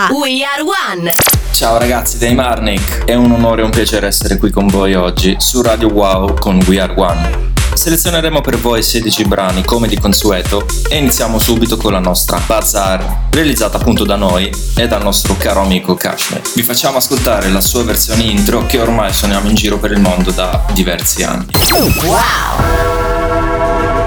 a We Are One. Ciao ragazzi dei Marnik, è un onore e un piacere essere qui con voi oggi su Radio Wow con We Are One. Selezioneremo per voi 16 brani come di consueto e iniziamo subito con la nostra Bazaar, realizzata appunto da noi e dal nostro caro amico Kashmir. Vi facciamo ascoltare la sua versione intro che ormai suoniamo in giro per il mondo da diversi anni. Wow!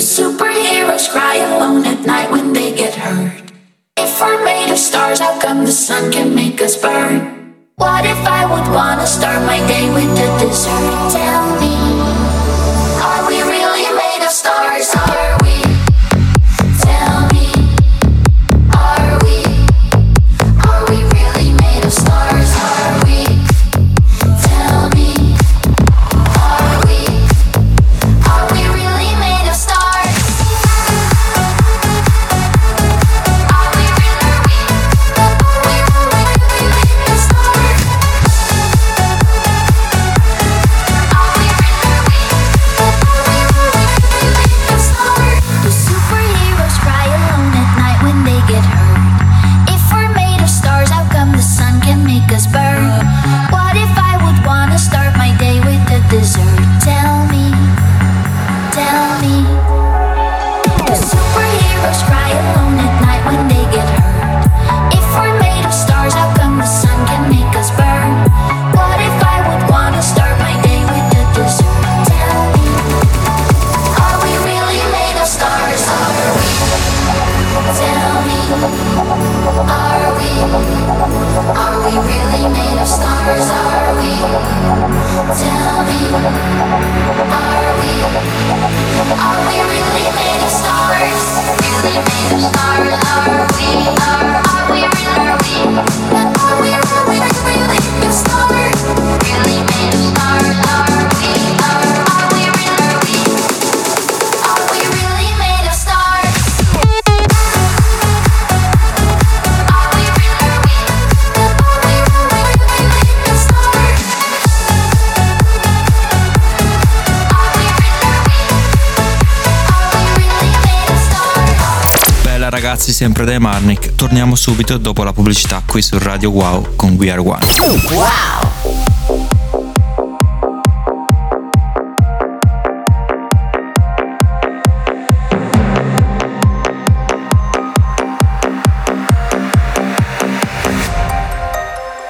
Superheroes cry alone at night when they get hurt. If we're made of stars, how come the sun can make us burn? What if I would wanna start my day with a dessert? Tell me, sempre dai Marnik. Torniamo subito dopo la pubblicità qui su Radio Wow con We Are One. Wow!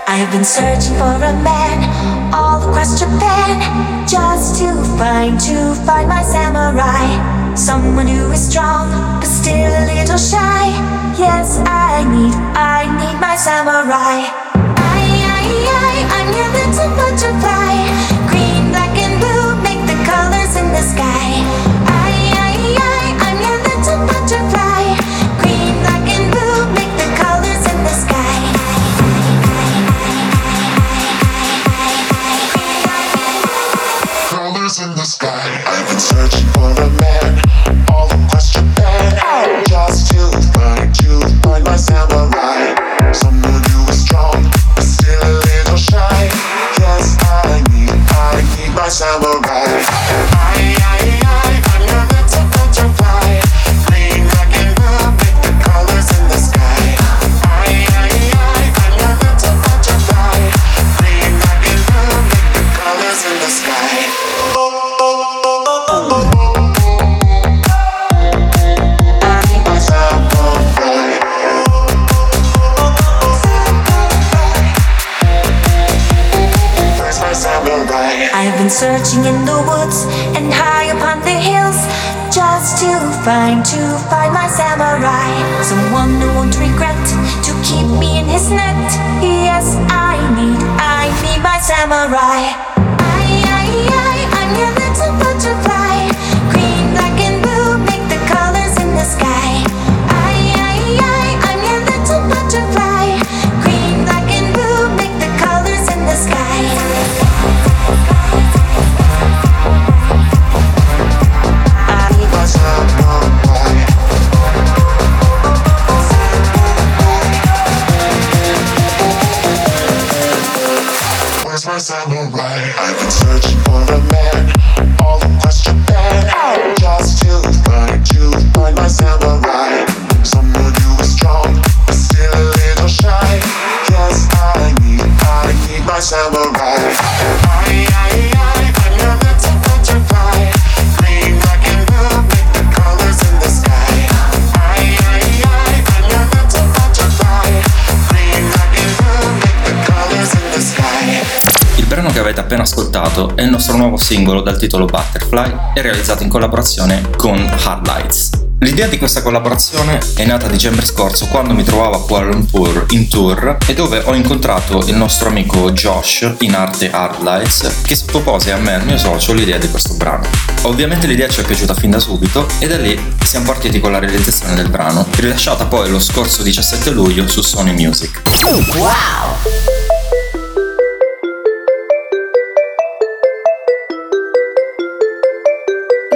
I've been searching for a man all across Japan just to find, to find my samurai. Someone who is strong, but still a little shy. Yes, I need, I need my samurai. I, I, I, I'm your little butterfly. Green, black, and blue make the colors in the sky. I, I, I, I'm your little butterfly. Green, black, and blue make the colors in the sky. Colors in the sky. I've been searching for a man. Searching samurai. I've been searching for a man all across Japan, just to find, to find my samurai. Someone who is strong, but still a little shy. Yes, I need, I need my samurai. Appena ascoltato è il nostro nuovo singolo dal titolo Butterfly e realizzato in collaborazione con Hard Lights. L'idea di questa collaborazione è nata a dicembre scorso quando mi trovavo a Kuala Lumpur in tour e dove ho incontrato il nostro amico Josh, in arte Hard Lights, che sottopose a me e al mio socio l'idea di questo brano. Ovviamente l'idea ci è piaciuta fin da subito e da lì siamo partiti con la realizzazione del brano, rilasciata poi lo scorso 17 luglio su Sony Music. Wow!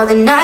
all the night.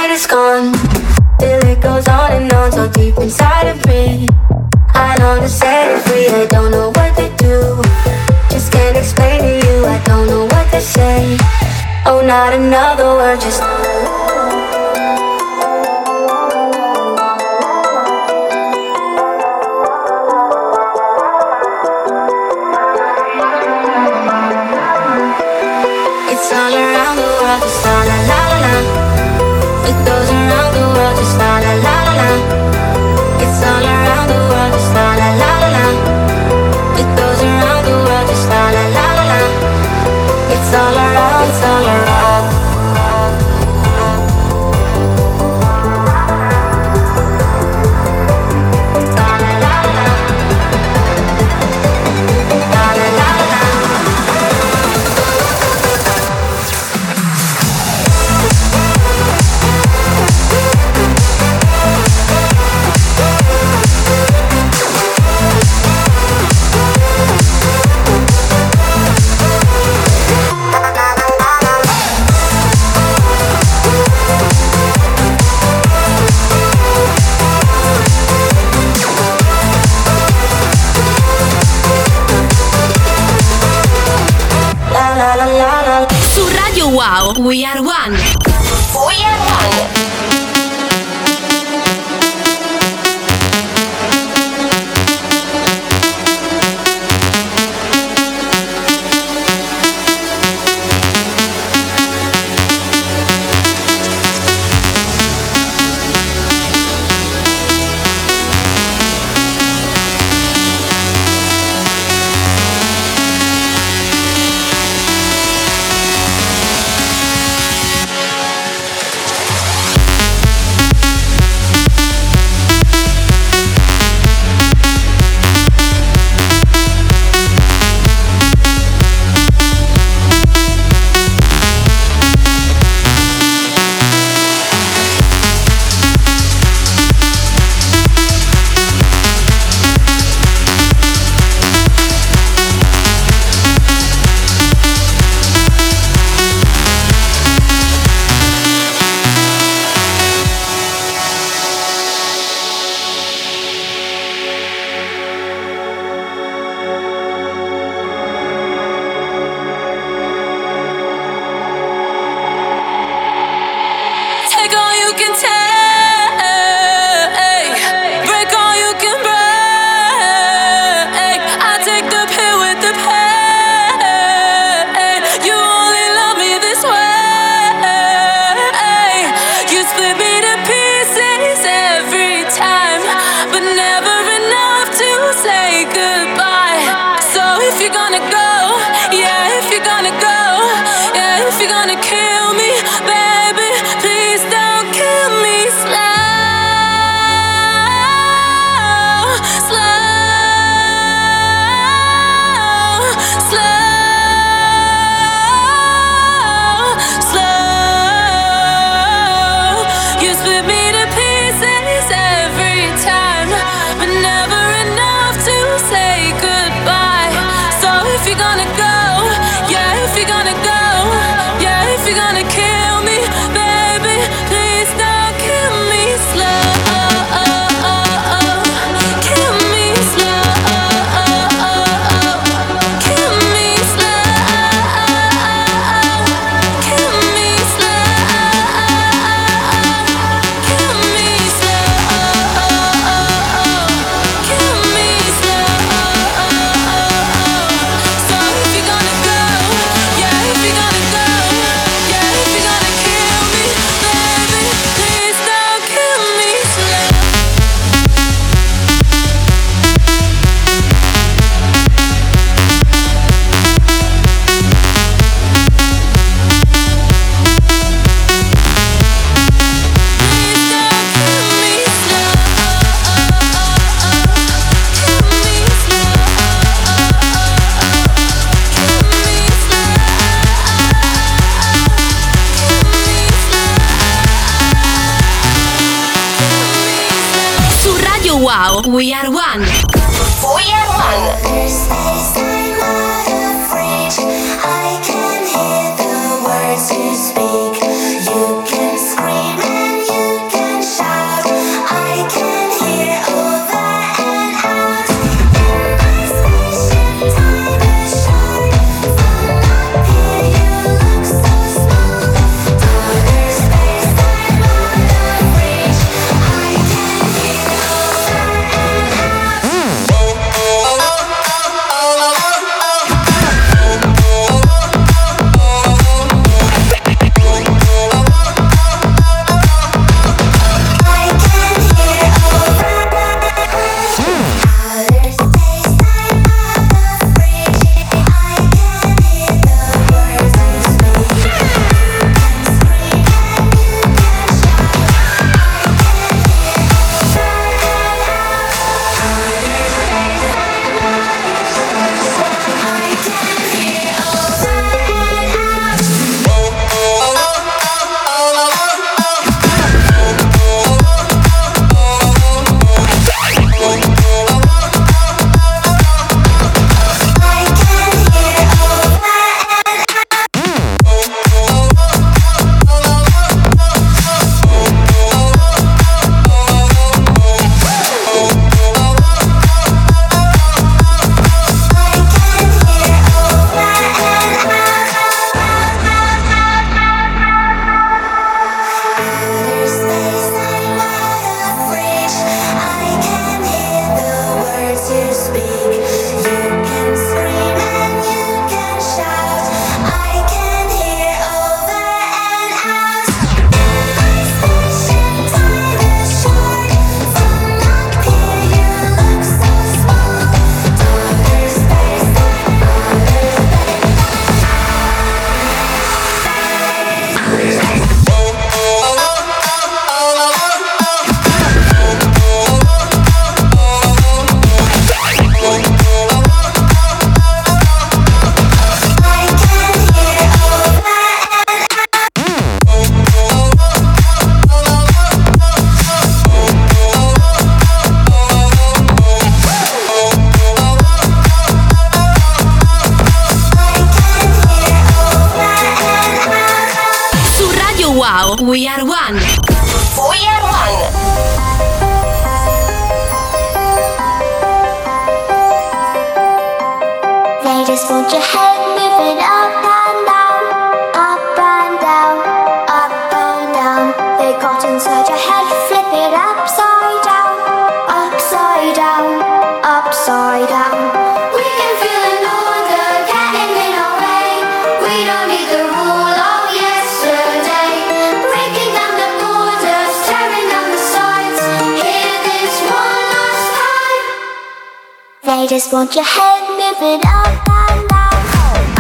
They just want your head moving up and down,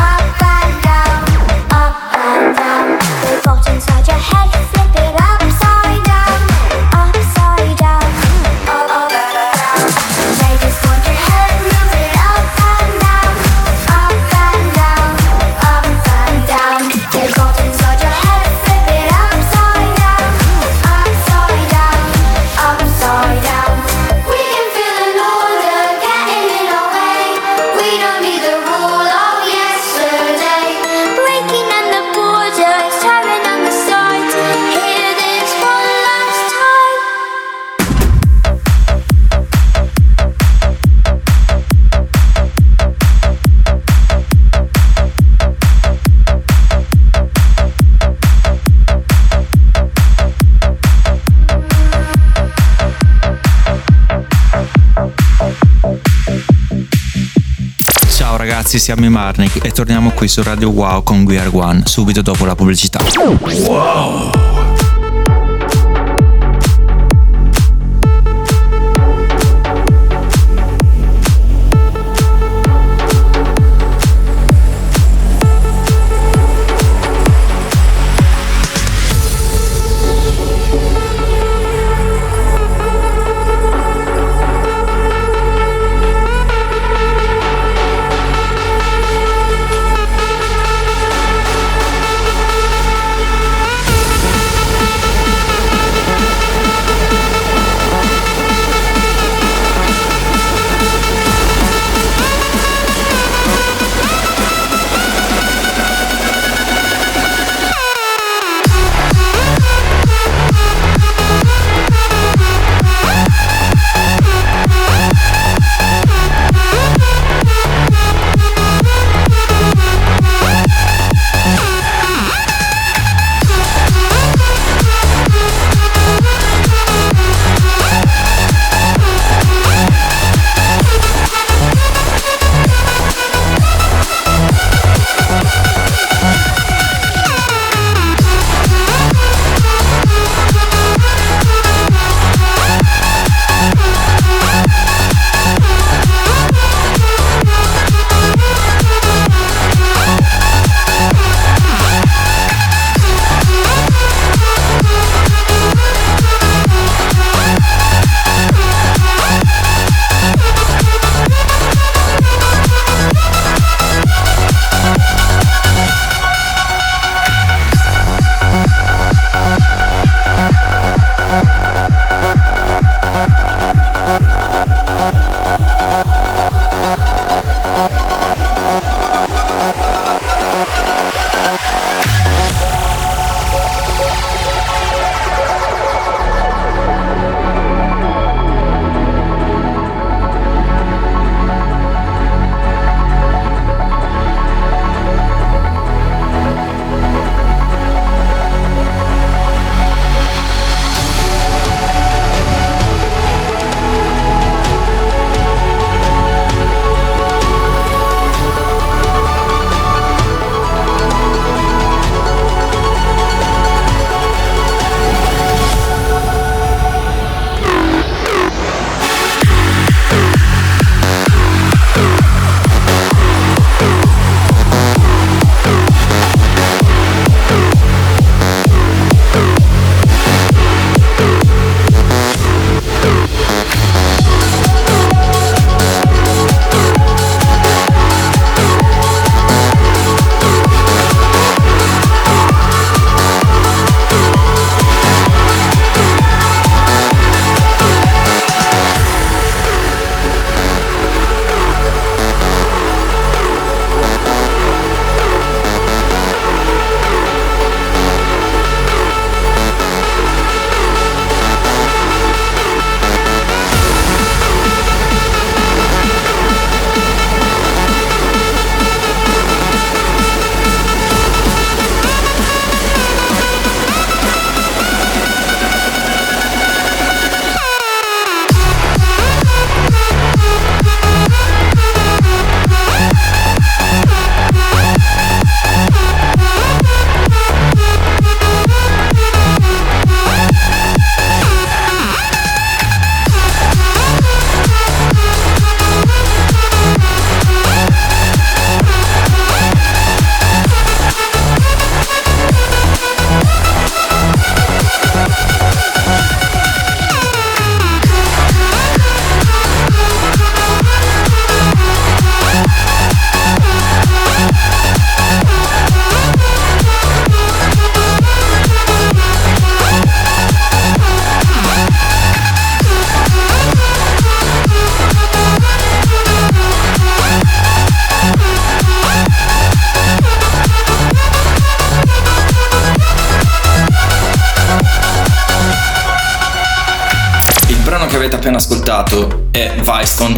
up and down, up and down. The got inside your head. ragazzi, siamo i Marnik e torniamo qui su Radio Wow con We Are One subito dopo la pubblicità. Wow!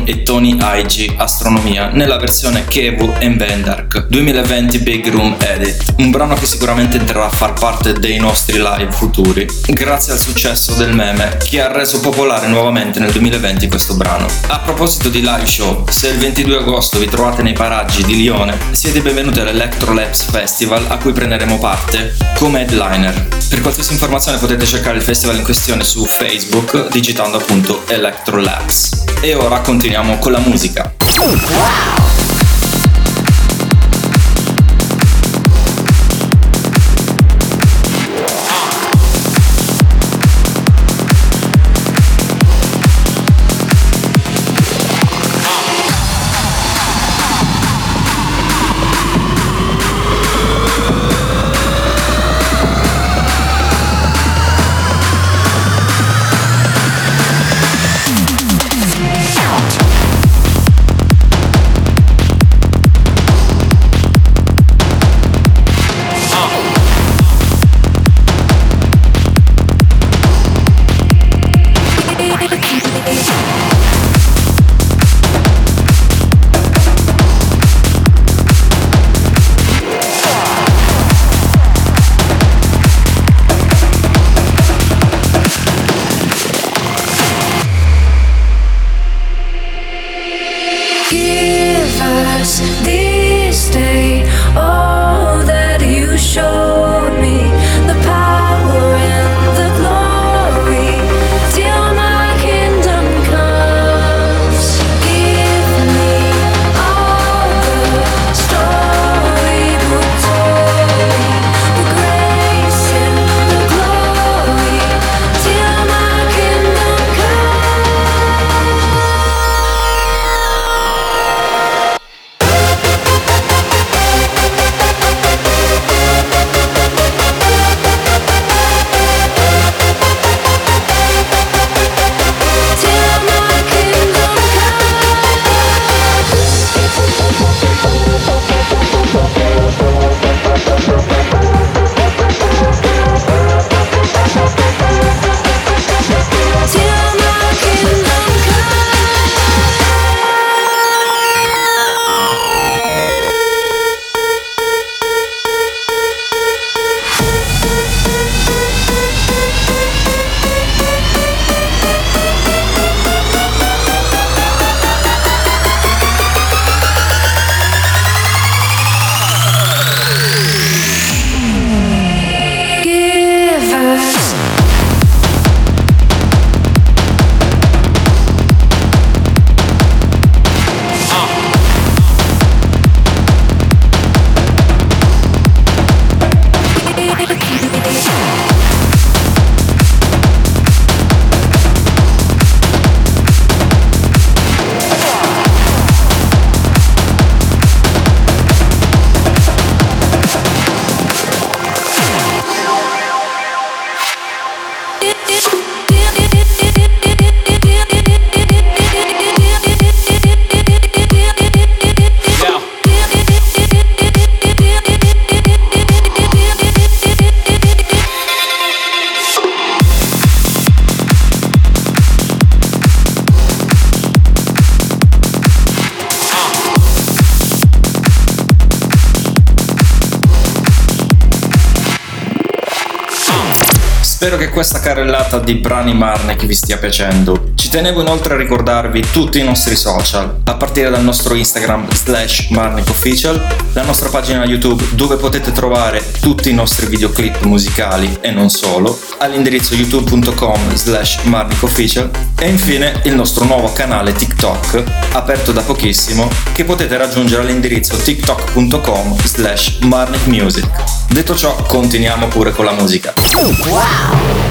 E Tony IG Astronomia nella versione Kevu and Vendark 2020 Big Room Edit, un brano che sicuramente entrerà a far parte dei nostri live futuri, grazie al successo del meme che ha reso popolare nuovamente nel 2020 questo brano. A proposito di live show, se il 22 agosto vi trovate nei paraggi di Lione, siete benvenuti all'Electro Labs Festival a cui prenderemo parte come headliner. Per qualsiasi informazione potete cercare il festival in questione su Facebook digitando appunto Electro Labs. E ora continuiamo con la musica. Give questa carrellata di brani Marnek vi stia piacendo. Ci tenevo inoltre a ricordarvi tutti i nostri social, a partire dal nostro Instagram slash Official, la nostra pagina YouTube dove potete trovare tutti i nostri videoclip musicali e non solo, all'indirizzo youtube.com slash Official e infine il nostro nuovo canale TikTok, aperto da pochissimo, che potete raggiungere all'indirizzo tiktok.com slash Music. Detto ciò, continuiamo pure con la musica. Give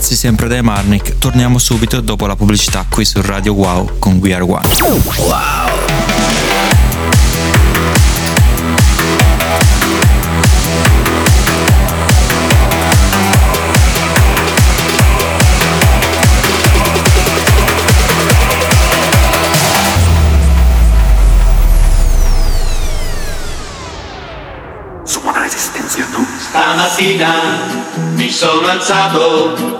Ragazzi, sempre dai Marnik. Torniamo subito dopo la pubblicità qui su Radio Wow con We Are One. Stamattina mi sono alzato,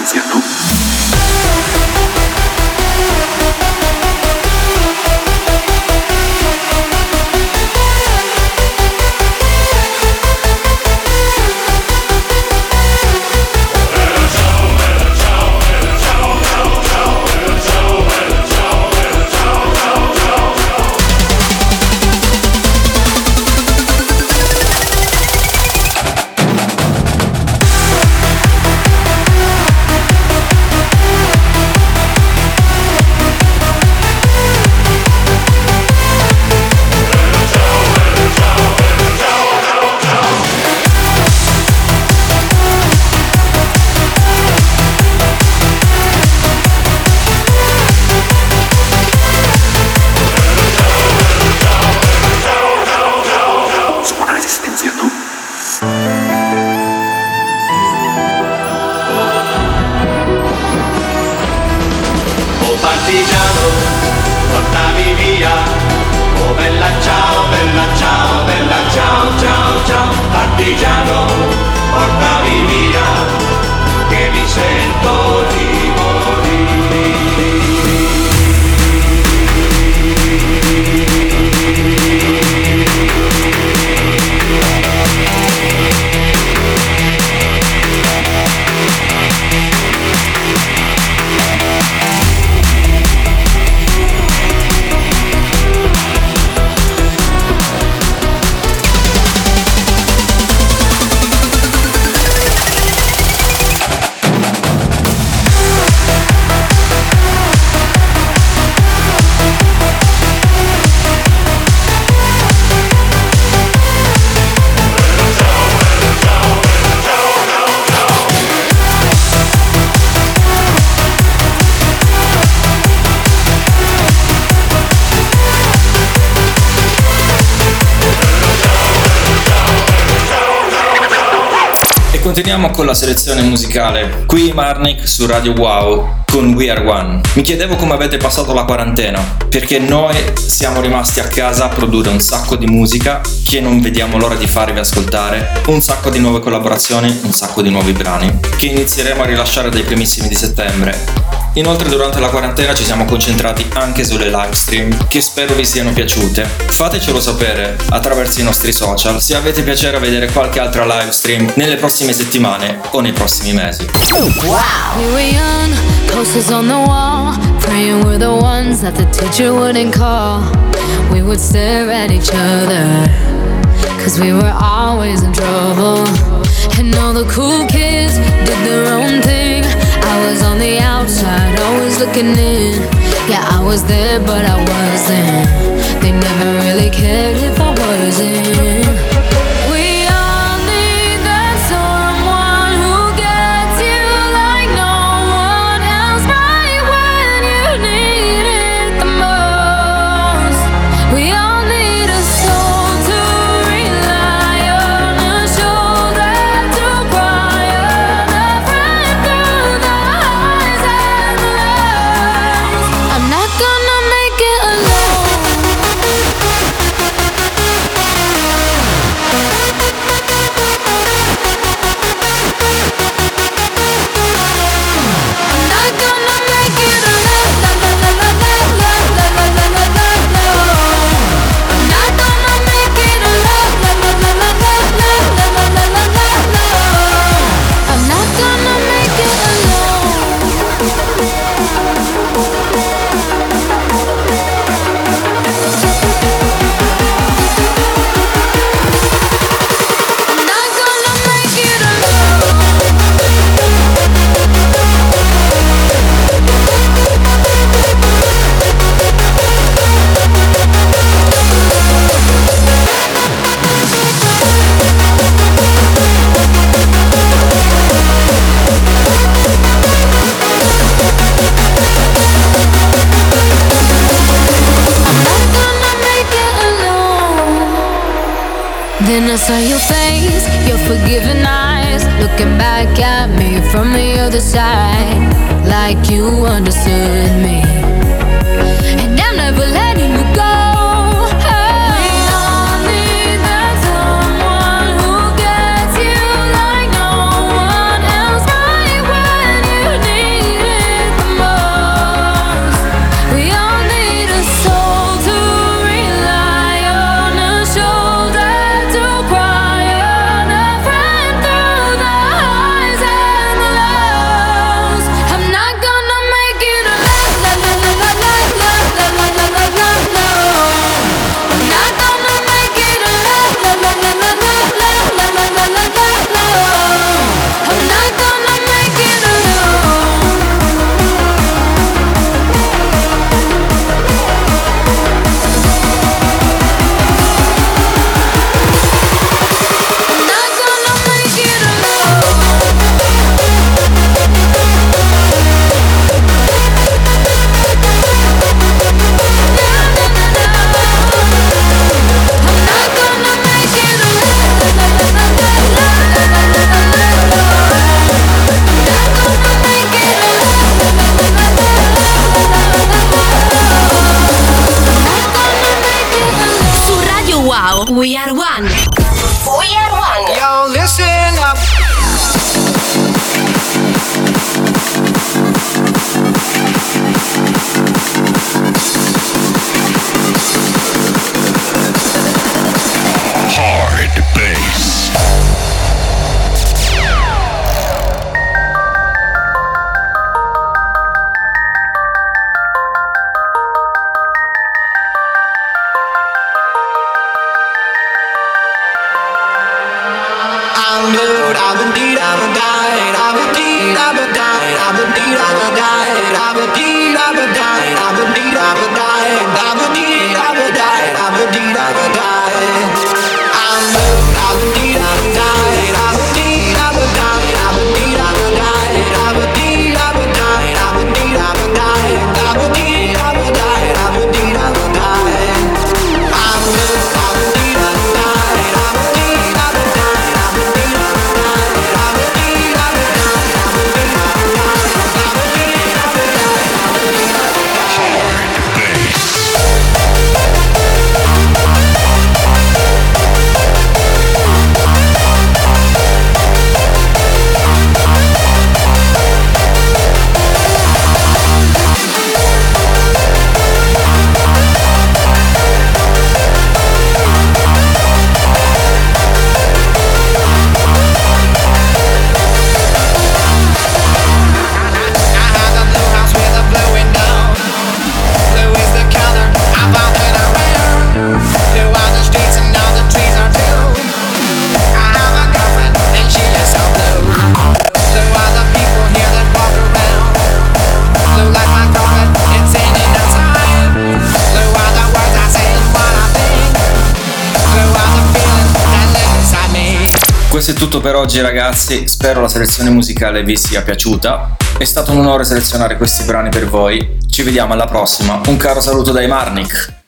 conciencia, ¿no? Partigiano, portami via. Oh bella ciao, bella ciao, bella ciao, ciao, ciao. Partigiano, portami via, che mi sento di continuiamo con la selezione musicale. Qui Marnik su Radio Wow con We Are One. Mi chiedevo come avete passato la quarantena, perché noi siamo rimasti a casa a produrre un sacco di musica che non vediamo l'ora di farvi ascoltare, un sacco di nuove collaborazioni, un sacco di nuovi brani, che inizieremo a rilasciare dai primissimi di settembre. Inoltre durante la quarantena ci siamo concentrati anche sulle live stream che spero vi siano piaciute. Fatecelo sapere attraverso i nostri social se avete piacere a vedere qualche altra live stream nelle prossime settimane o nei prossimi mesi. Cause we were always in trouble. And all the cool kids did their own thing. I was on the outside, always looking in. Yeah, I was there, but I wasn't. They never really cared if I wasn't. die. I know. oggi ragazzi, spero la selezione musicale vi sia piaciuta. È stato un onore selezionare questi brani per voi. Ci vediamo alla prossima. Un caro saluto dai Marnik.